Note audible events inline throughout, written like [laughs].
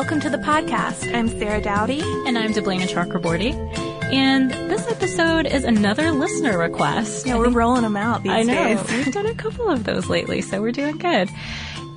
welcome to the podcast. I'm Sarah Dowdy. And I'm Deblina Chakraborty. And this episode is another listener request. Yeah, we're rolling them out these I know. days. We've done a couple of those lately, so we're doing good.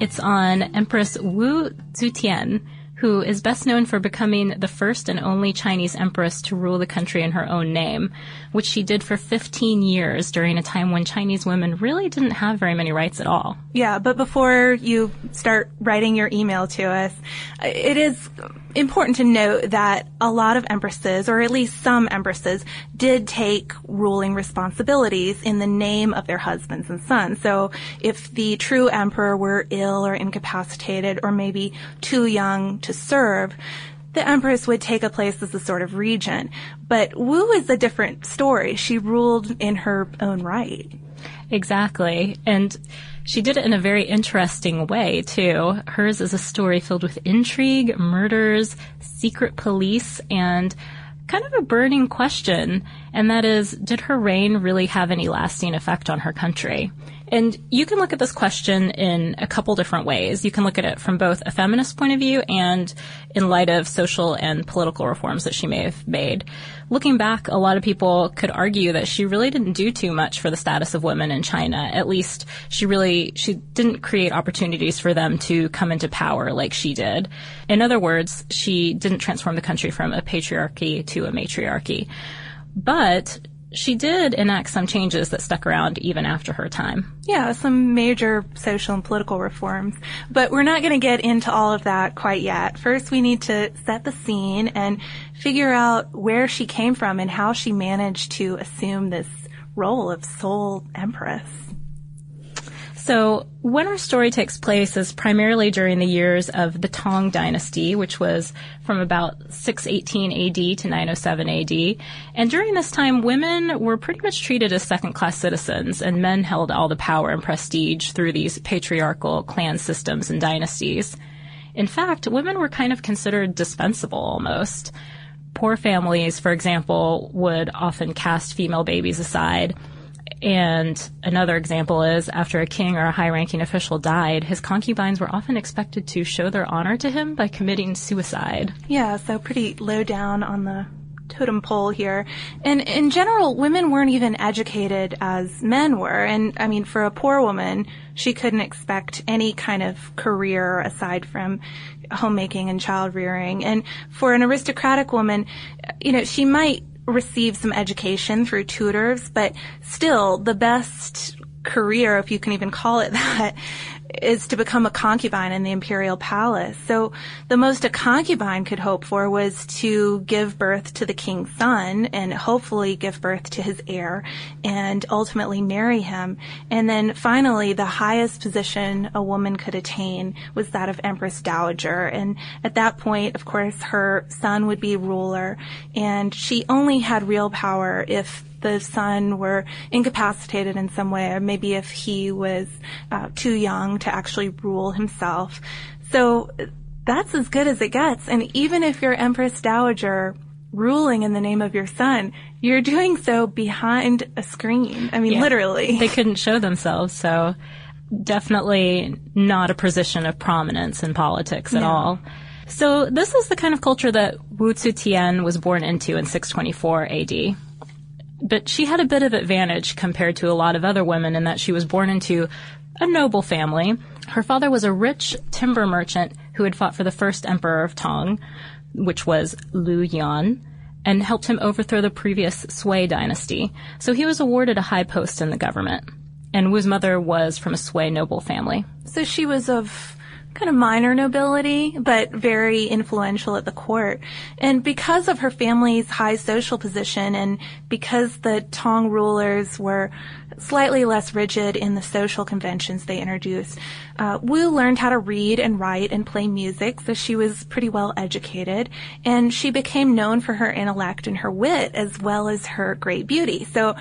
It's on Empress Wu Zetian, who is best known for becoming the first and only Chinese empress to rule the country in her own name, which she did for 15 years during a time when Chinese women really didn't have very many rights at all. Yeah, but before you start writing your email to us, it is important to note that a lot of empresses, or at least some empresses, did take ruling responsibilities in the name of their husbands and sons. So if the true emperor were ill or incapacitated or maybe too young to serve, the empress would take a place as a sort of regent. But Wu is a different story. She ruled in her own right. Exactly. And she did it in a very interesting way, too. Hers is a story filled with intrigue, murders, secret police, and kind of a burning question. And that is, did her reign really have any lasting effect on her country? And you can look at this question in a couple different ways. You can look at it from both a feminist point of view and in light of social and political reforms that she may have made. Looking back, a lot of people could argue that she really didn't do too much for the status of women in China. At least she really, she didn't create opportunities for them to come into power like she did. In other words, she didn't transform the country from a patriarchy to a matriarchy. But she did enact some changes that stuck around even after her time. Yeah, some major social and political reforms. But we're not going to get into all of that quite yet. First, we need to set the scene and figure out where she came from and how she managed to assume this role of sole empress. So when our story takes place is primarily during the years of the Tang Dynasty, which was from about 618 AD to 907 AD. And during this time, women were pretty much treated as second-class citizens, and men held all the power and prestige through these patriarchal clan systems and dynasties. In fact, women were kind of considered dispensable almost. Poor families, for example, would often cast female babies aside and another example is after a king or a high ranking official died, his concubines were often expected to show their honor to him by committing suicide. Yeah, so pretty low down on the totem pole here. And in general, women weren't even educated as men were. And I mean, for a poor woman, she couldn't expect any kind of career aside from homemaking and child rearing. And for an aristocratic woman, you know, she might receive some education through tutors, but still the best career, if you can even call it [laughs] that, is to become a concubine in the imperial palace. So the most a concubine could hope for was to give birth to the king's son and hopefully give birth to his heir and ultimately marry him. And then finally, the highest position a woman could attain was that of Empress Dowager. And at that point, of course, her son would be ruler and she only had real power if the son were incapacitated in some way, or maybe if he was uh, too young to actually rule himself. So that's as good as it gets. And even if you're Empress Dowager ruling in the name of your son, you're doing so behind a screen. I mean, Yeah. literally. They couldn't show themselves, so definitely not a position of prominence in politics at No. all. So this is the kind of culture that Wu Zetian was born into in 624 AD. But she had a bit of advantage compared to a lot of other women in that she was born into a noble family. Her father was a rich timber merchant who had fought for the first emperor of Tang, which was Lu Yan, and helped him overthrow the previous Sui dynasty. So he was awarded a high post in the government. And Wu's mother was from a Sui noble family. So she was of kind of minor nobility, but very influential at the court. And because of her family's high social position and because the Tong rulers were slightly less rigid in the social conventions they introduced, uh, Wu learned how to read and write and play music, so she was pretty well educated. And she became known for her intellect and her wit as well as her great beauty. So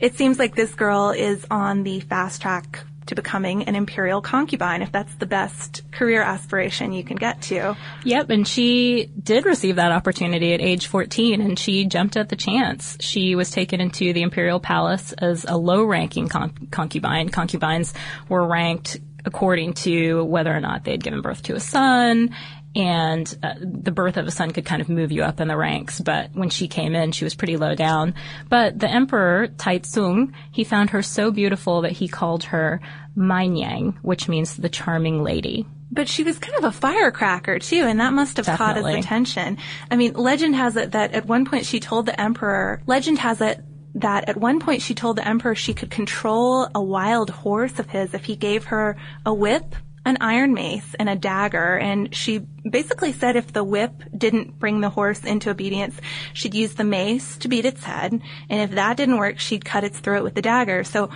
it seems like this girl is on the fast track to becoming an imperial concubine if that's the best career aspiration you can get to. Yep, and she did receive that opportunity at age 14 and she jumped at the chance. She was taken into the imperial palace as a low-ranking con- concubine. Concubines were ranked according to whether or not they'd given birth to a son and uh, the birth of a son could kind of move you up in the ranks. But when she came in, she was pretty low down. But the emperor, Taitsung, he found her so beautiful that he called her Mainyang, which means the charming lady. But she was kind of a firecracker too, and that must have caught Definitely. his attention. I mean, legend has it that at one point she told the emperor, legend has it that at one point she told the emperor she could control a wild horse of his if he gave her a whip, an iron mace, and a dagger. And she basically said if the whip didn't bring the horse into obedience, she'd use the mace to beat its head. And if that didn't work, she'd cut its throat with the dagger. So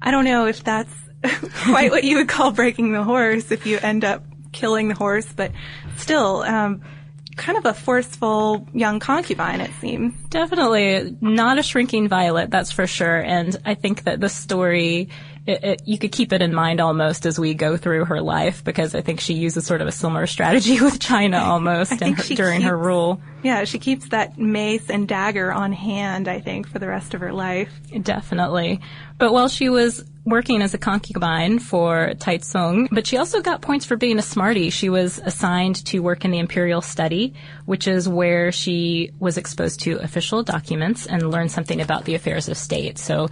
I don't know if that's [laughs] quite what you would call breaking the horse if you end up killing the horse, but still, um, kind of a forceful young concubine, it seems. Definitely not a shrinking violet, that's for sure. And I think that the story, it, it, you could keep it in mind almost as we go through her life because I think she uses sort of a similar strategy [laughs] with China almost her, during her rule. Yeah, she keeps that mace and dagger on hand, I think, for the rest of her life. Definitely. But while she was working as a concubine for Taitsung, but she also got points for being a smarty. She was assigned to work in the imperial study, which is where she was exposed to official documents and learned something about the affairs of state. So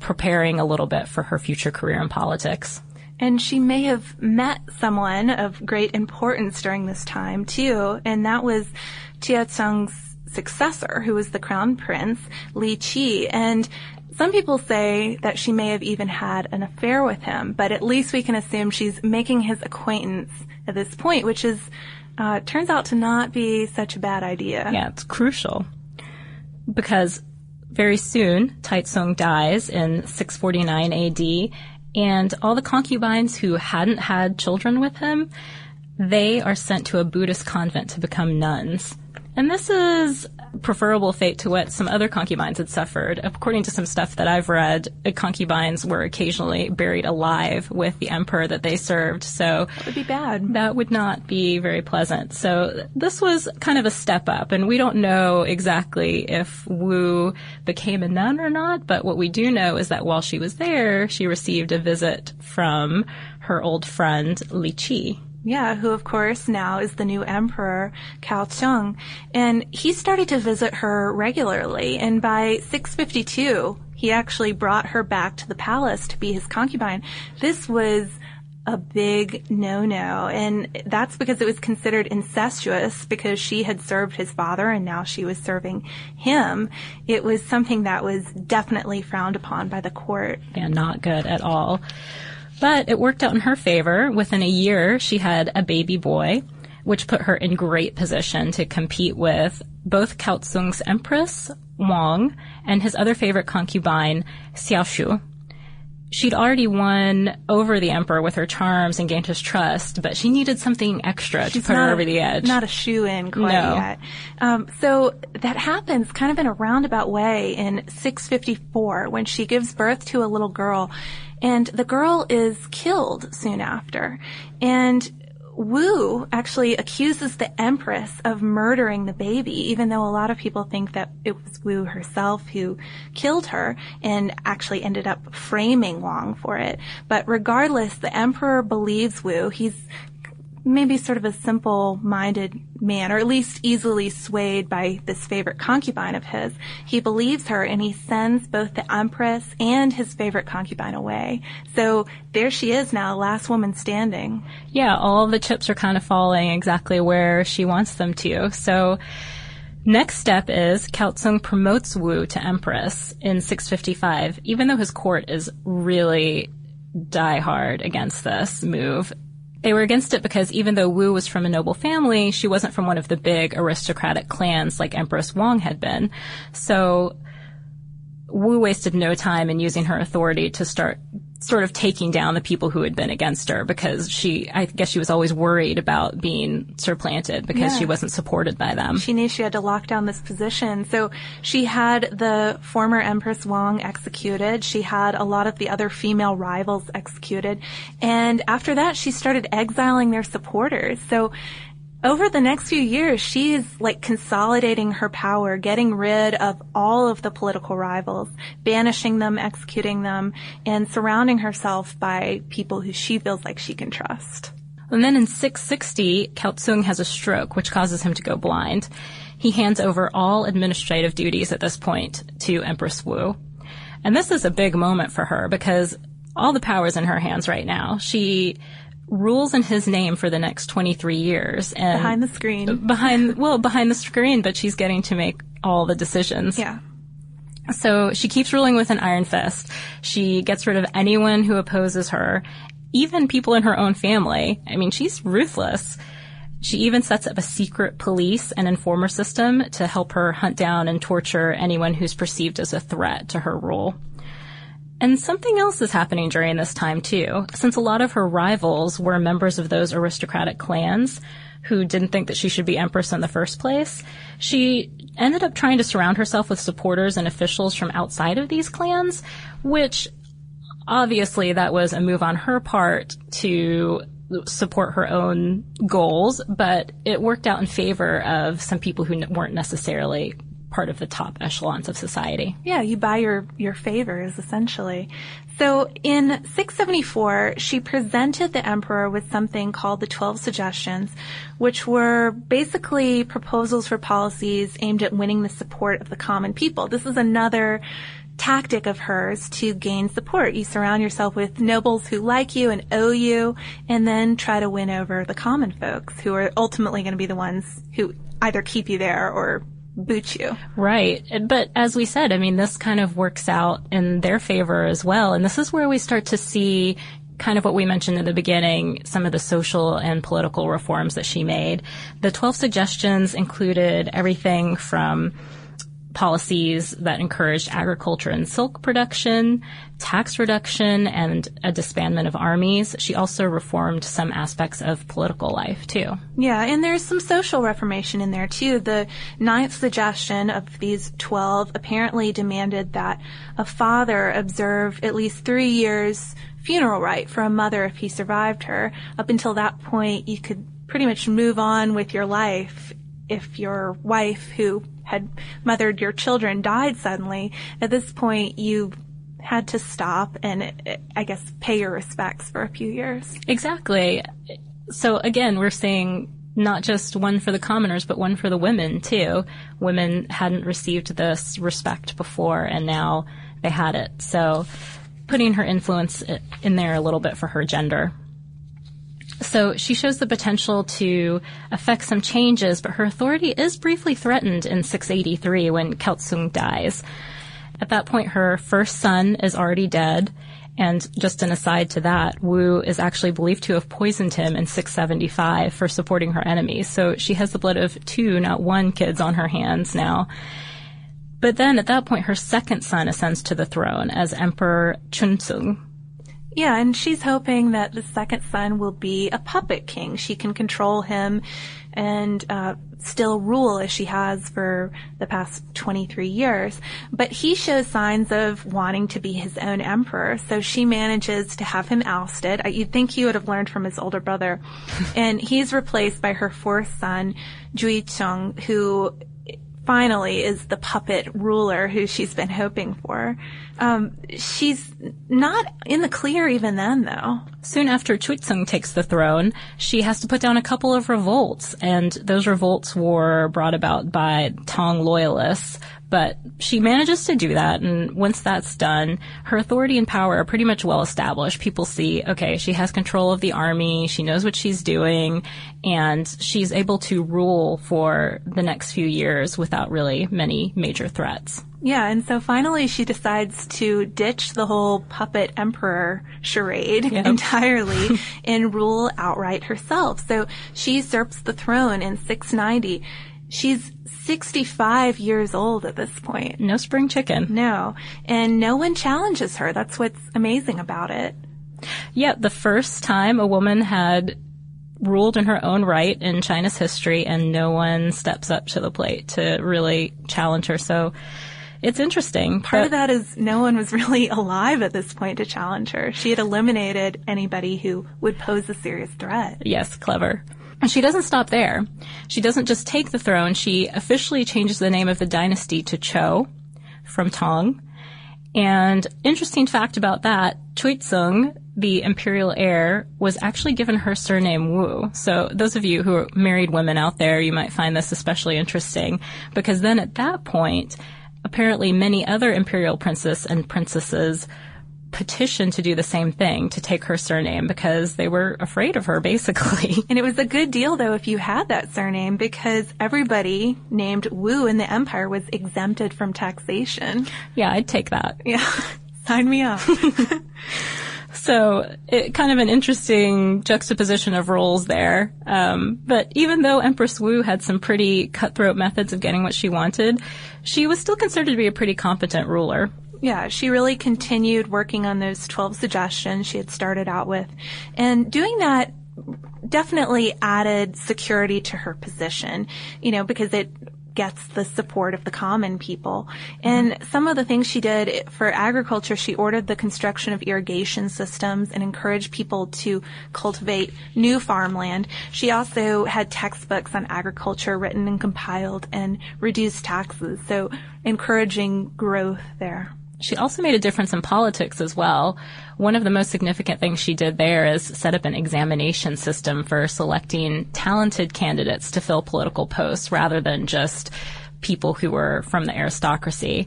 preparing a little bit for her future career in politics. And she may have met someone of great importance during this time too, and that was Taitsung's successor, who was the crown prince, Li Qi. And some people say that she may have even had an affair with him, but at least we can assume she's making his acquaintance at this point, which is, uh, turns out to not be such a bad idea. Yeah, it's crucial because very soon Taitsung dies in 649 AD, and all the concubines who hadn't had children with him, they are sent to a Buddhist convent to become nuns. And this is preferable fate to what some other concubines had suffered. According to some stuff that I've read, concubines were occasionally buried alive with the emperor that they served. So that would be bad. that would not be very pleasant. So this was kind of a step up, and we don't know exactly if Wu became a nun or not, but what we do know is that while she was there, she received a visit from her old friend Li Qi. Yeah, who of course now is the new emperor, Kaotsung. And he started to visit her regularly. And by 652, he actually brought her back to the palace to be his concubine. This was a big no-no. And that's because it was considered incestuous because she had served his father and now she was serving him. It was something that was definitely frowned upon by the court. and not good at all. But it worked out in her favor. Within a year, she had a baby boy, which put her in great position to compete with both Kaotsung's empress, Wang, and his other favorite concubine, Xiaoshu. She'd already won over the emperor with her charms and gained his trust, but she needed something extra She's to put her over a- the edge. Not a shoo in quite No. yet. Um, so that happens kind of in a roundabout way in 654 when she gives birth to a little girl, and the girl is killed soon after. And Wu actually accuses the empress of murdering the baby, even though a lot of people think that it was Wu herself who killed her and actually ended up framing Wang for it. But regardless, the emperor believes Wu. He's maybe sort of a simple-minded man, or at least easily swayed by this favorite concubine of his. He believes her and he sends both the empress and his favorite concubine away. So there she is now, last woman standing. yeah, all the chips are kind of falling exactly where she wants them to. So next step is Kaotsung promotes Wu to empress in 655, even though his court is really die hard against this move. They were against it because even though Wu was from a noble family, she wasn't from one of the big aristocratic clans like Empress Wang had been. So Wu wasted no time in using her authority to start sort of taking down the people who had been against her because she, I guess she was always worried about being supplanted because Yeah. she wasn't supported by them. She knew she had to lock down this position. So she had the former Empress Wang executed. She had a lot of the other female rivals executed. And after that, she started exiling their supporters. So over the next few years, she's like consolidating her power, getting rid of all of the political rivals, banishing them, executing them, and surrounding herself by people who she feels like she can trust. And then in 660, Kaotsung has a stroke, which causes him to go blind. He hands over all administrative duties at this point to Empress Wu. And this is a big moment for her because all the power is in her hands right now. She rules in his name for the next 23 years. And Behind the screen. behind, well, behind the screen, but she's getting to make all the decisions. Yeah. So she keeps ruling with an iron fist. She gets rid of anyone who opposes her, even people in her own family. I mean, she's ruthless. She even sets up a secret police and informer system to help her hunt down and torture anyone who's perceived as a threat to her rule. And something else is happening during this time too. Since a lot of her rivals were members of those aristocratic clans who didn't think that she should be empress in the first place, she ended up trying to surround herself with supporters and officials from outside of these clans, which obviously that was a move on her part to support her own goals, but it worked out in favor of some people who weren't necessarily part of the top echelons of society. Yeah, you buy your, your favors, essentially. So in 674, she presented the emperor with something called the 12 suggestions, which were basically proposals for policies aimed at winning the support of the common people. This is another tactic of hers to gain support. You surround yourself with nobles who like you and owe you, and then try to win over the common folks who are ultimately going to be the ones who either keep you there or boot you. Right. But as we said, I mean, this kind of works out in their favor as well. And this is where we start to see kind of what we mentioned in the beginning, some of the social and political reforms that she made. The 12 suggestions included everything from policies that encouraged agriculture and silk production, tax reduction, and a disbandment of armies. She also reformed some aspects of political life too. Yeah, and there's some social reformation in there too. The ninth suggestion of these 12 apparently demanded that a father observe at least three years funeral rite for a mother if he survived her. Up until that point, you could pretty much move on with your life if your wife who had mothered your children died suddenly. At this point, you had to stop and I guess pay your respects for a few years. Exactly. So again, we're seeing not just one for the commoners, but one for the women too. Women hadn't received this respect before and now they had it. So putting her influence in there a little bit for her gender. So she shows the potential to affect some changes, but her authority is briefly threatened in 683 when Kaotsung dies. At that point, her first son is already dead, And just an aside to that, Wu is actually believed to have poisoned him in 675 for supporting her enemies. So she has the blood of two, not one kids on her hands now. But then at that point, her second son ascends to the throne as Emperor Chunzung. Yeah, and she's hoping that the second son will be a puppet king. She can control him and uh, still rule as she has for the past 23 years. But he shows signs of wanting to be his own emperor, so she manages to have him ousted. You'd think he would have learned from his older brother. [laughs] and he's replaced by her fourth son, Jui Chung, who finally is the puppet ruler who she's been hoping for. Um, she's not in the clear even then, though. Soon after Chuizong takes the throne, she has to put down a couple of revolts, and those revolts were brought about by Tang loyalists. But she manages to do that, and once that's done, her authority and power are pretty much well established. People see, okay, she has control of the army, she knows what she's doing, and she's able to rule for the next few years without really many major threats. Yeah, and so finally she decides to ditch the whole puppet emperor charade yep. entirely [laughs] and rule outright herself. So she usurps the throne in 690. She's 65 years old at this point. No spring chicken. No. And no one challenges her. That's what's amazing about it. Yeah, the first time a woman had ruled in her own right in China's history and no one steps up to the plate to really challenge her. So it's interesting. Part of that is no one was [laughs] really alive at this point to challenge her. She had eliminated anybody who would pose a serious threat. Yes, clever. And she doesn't stop there. She doesn't just take the throne, she officially changes the name of the dynasty to Cho from Tong. And interesting fact about that, Chuizong, the imperial heir, was actually given her surname Wu. So those of you who are married women out there, you might find this especially interesting because then at that point, apparently many other imperial princes and princesses petitioned to do the same thing, to take her surname because they were afraid of her basically. [laughs] And it was a good deal though if you had that surname because everybody named Wu in the empire was exempted from taxation. Yeah, I'd take that. [laughs] Yeah. Sign me up. [laughs] So it kind of an interesting juxtaposition of roles there. Um, but even though Empress Wu had some pretty cutthroat methods of getting what she wanted, she was still considered to be a pretty competent ruler. Yeah, she really continued working on those 12 suggestions she had started out with. And doing that definitely added security to her position, you know, because it gets the support of the common people. And some of the things she did for agriculture, she ordered the construction of irrigation systems and encouraged people to cultivate new farmland. She also had textbooks on agriculture written and compiled and reduced taxes, so encouraging growth there. She also made a difference in politics as well. One of the most significant things she did there is set up an examination system for selecting talented candidates to fill political posts rather than just people who were from the aristocracy.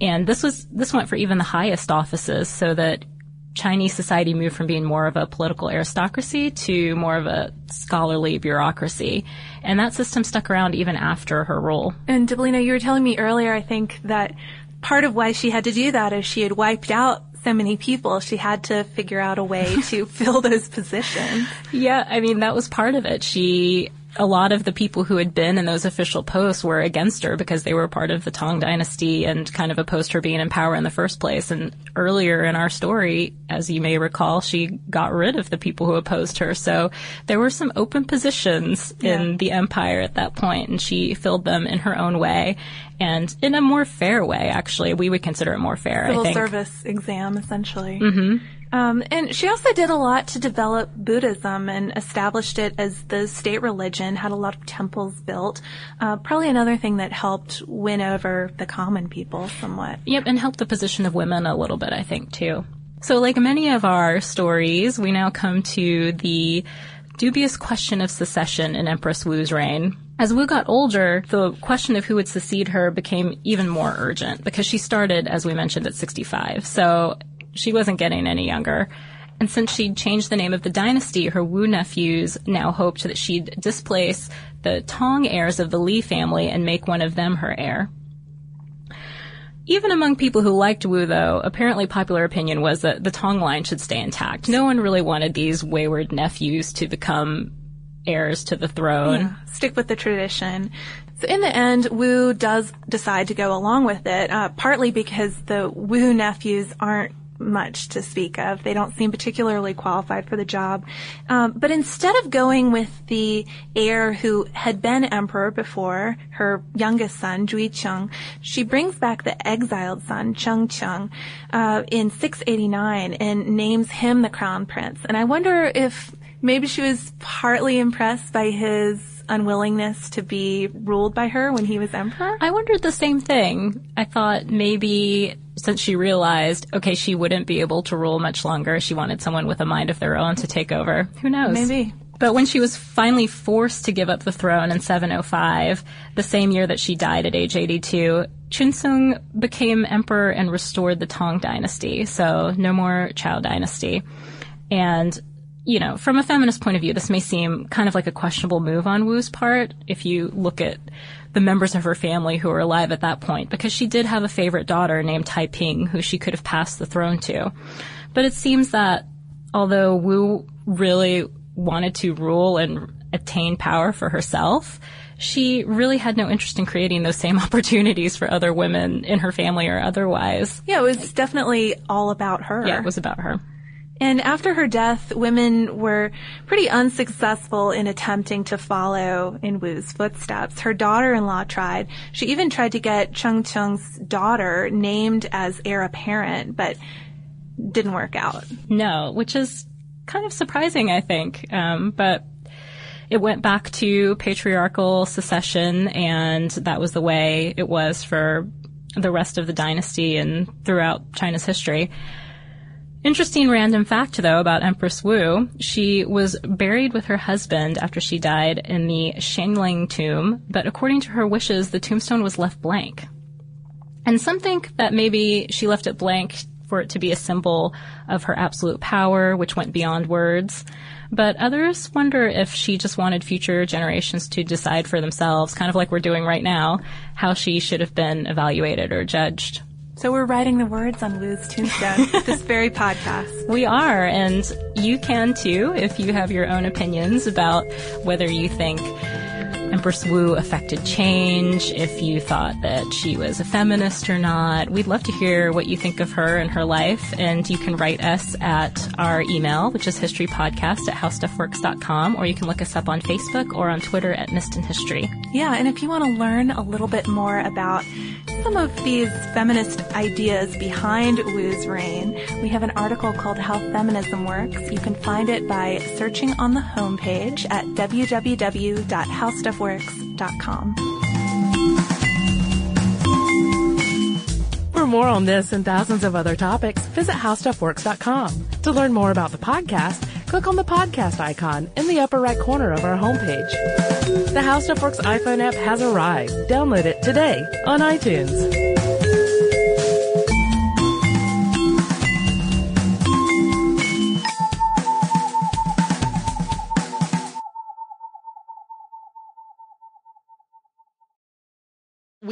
And this was, this went for even the highest offices so that Chinese society moved from being more of a political aristocracy to more of a scholarly bureaucracy. And that system stuck around even after her rule. And Deblina, you were telling me earlier, I think, that part of why she had to do that is she had wiped out so many people, she had to figure out a way to [laughs] fill those positions. Yeah, I mean, that was part of it. She a lot of the people who had been in those official posts were against her because they were part of the Tang dynasty and kind of opposed her being in power in the first place. And earlier in our story, as you may recall, she got rid of the people who opposed her. So there were some open positions yeah. in the empire at that point, and she filled them in her own way and in a more fair way. Actually, we would consider it more fair. Civil I think. service exam, essentially. Mm-hmm. Um, and she also did a lot to develop Buddhism and established it as the state religion, had a lot of temples built. Uh, probably another thing that helped win over the common people somewhat. Yep, and helped the position of women a little bit, I think, too. So like many of our stories, we now come to the dubious question of succession in Empress Wu's reign. As Wu got older, the question of who would succeed her became even more urgent because she started, as we mentioned, at 65. So she wasn't getting any younger. And since she'd changed the name of the dynasty, her Wu nephews now hoped that she'd displace the Tong heirs of the Li family and make one of them her heir. Even among people who liked Wu, though, apparently popular opinion was that the Tong line should stay intact. No one really wanted these wayward nephews to become heirs to the throne. Yeah, stick with the tradition. So in the end, Wu does decide to go along with it, uh, partly because the Wu nephews aren't much to speak of. They don't seem particularly qualified for the job. Um, but instead of going with the heir who had been emperor before, her youngest son, Jui Cheng, she brings back the exiled son, Cheng Cheng, uh, in 689 and names him the crown prince. And I wonder if maybe she was partly impressed by his unwillingness to be ruled by her when he was emperor? I wondered the same thing. I thought maybe since she realized, okay, she wouldn't be able to rule much longer, she wanted someone with a mind of their own to take over. Who knows? Maybe. But when she was finally forced to give up the throne in 705, the same year that she died at age 82, Chunseong became emperor and restored the Tang dynasty. So no more Chao dynasty. And you know, from a feminist point of view, this may seem kind of like a questionable move on Wu's part if you look at the members of her family who were alive at that point, because she did have a favorite daughter named Taiping who she could have passed the throne to. But it seems that although Wu really wanted to rule and attain power for herself, she really had no interest in creating those same [laughs] opportunities for other women in her family or otherwise. Yeah, it was definitely all about her. Yeah, it was about her. And after her death, women were pretty unsuccessful in attempting to follow in Wu's footsteps. Her daughter-in-law tried. She even tried to get Cheng Cheng's daughter named as heir apparent, but didn't work out. No, which is kind of surprising, I think. Um, but it went back to patriarchal succession, and that was the way it was for the rest of the dynasty and throughout China's history. Interesting random fact though about Empress Wu. She was buried with her husband after she died in the Shangling tomb, but according to her wishes, the tombstone was left blank. And some think that maybe she left it blank for it to be a symbol of her absolute power, which went beyond words. But others wonder if she just wanted future generations to decide for themselves, kind of like we're doing right now, how she should have been evaluated or judged. So we're writing the words on Wu's tombstone [laughs] this very podcast. We are, and you can too if you have your own opinions about whether you think Empress Wu affected change, if you thought that she was a feminist or not. We'd love to hear what you think of her and her life, and you can write us at our email, which is historypodcast at howstuffworks.com, or you can look us up on Facebook or on Twitter at Missed in History. Yeah, and if you want to learn a little bit more about some of these feminist ideas behind Wu's reign, we have an article called How Feminism Works. You can find it by searching on the homepage at www.howstuffworks.com For more on this and thousands of other topics, visit howstuffworks.com. To learn more about the podcast, click on the podcast icon in the upper right corner of our homepage. The HowStuffWorks iPhone app has arrived. Download it today on iTunes.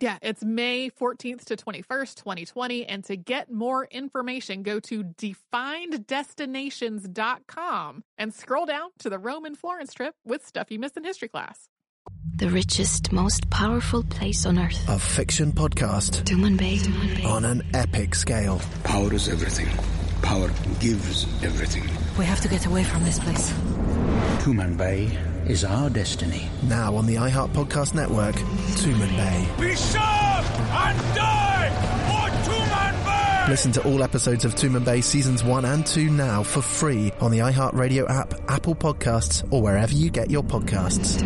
Yeah, it's May 14th to 21st, 2020. And to get more information, go to defineddestinations.com and scroll down to the Rome and Florence trip with stuff you missed in history class. The richest, most powerful place on earth. A fiction podcast. Tumanbay. Bay. On an epic scale. Power is everything. Power gives everything. We have to get away from this place. Tumanbay is our destiny. Now on the iHeart Podcast Network, Tumanbay. Be sharp and die for Tumanbay! Listen to all episodes of Tumanbay seasons 1 and 2 now for free on the iHeart Radio app, Apple Podcasts, or wherever you get your podcasts.